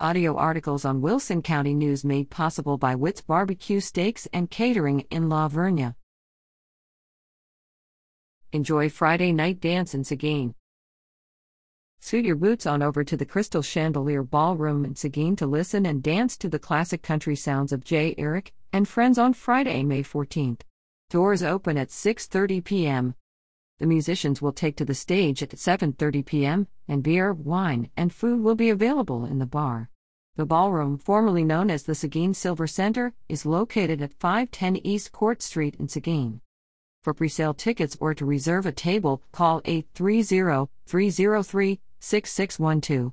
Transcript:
Audio articles on Wilson County News made possible by Witt's Barbecue Steaks and Catering in La Vernia. Enjoy Friday night dance in Seguin. Suit your boots on over to the Crystal Chandelier Ballroom in Seguin to listen and dance to the classic country sounds of Jay Eric and friends on Friday, May 14th. Doors open at 6:30 p.m. The musicians will take to the stage at 7:30 p.m., and beer, wine, and food will be available in the bar. The ballroom, formerly known as the Seguin Silver Center, is located at 510 East Court Street in Seguin. For presale tickets or to reserve a table, call 830 303 6612.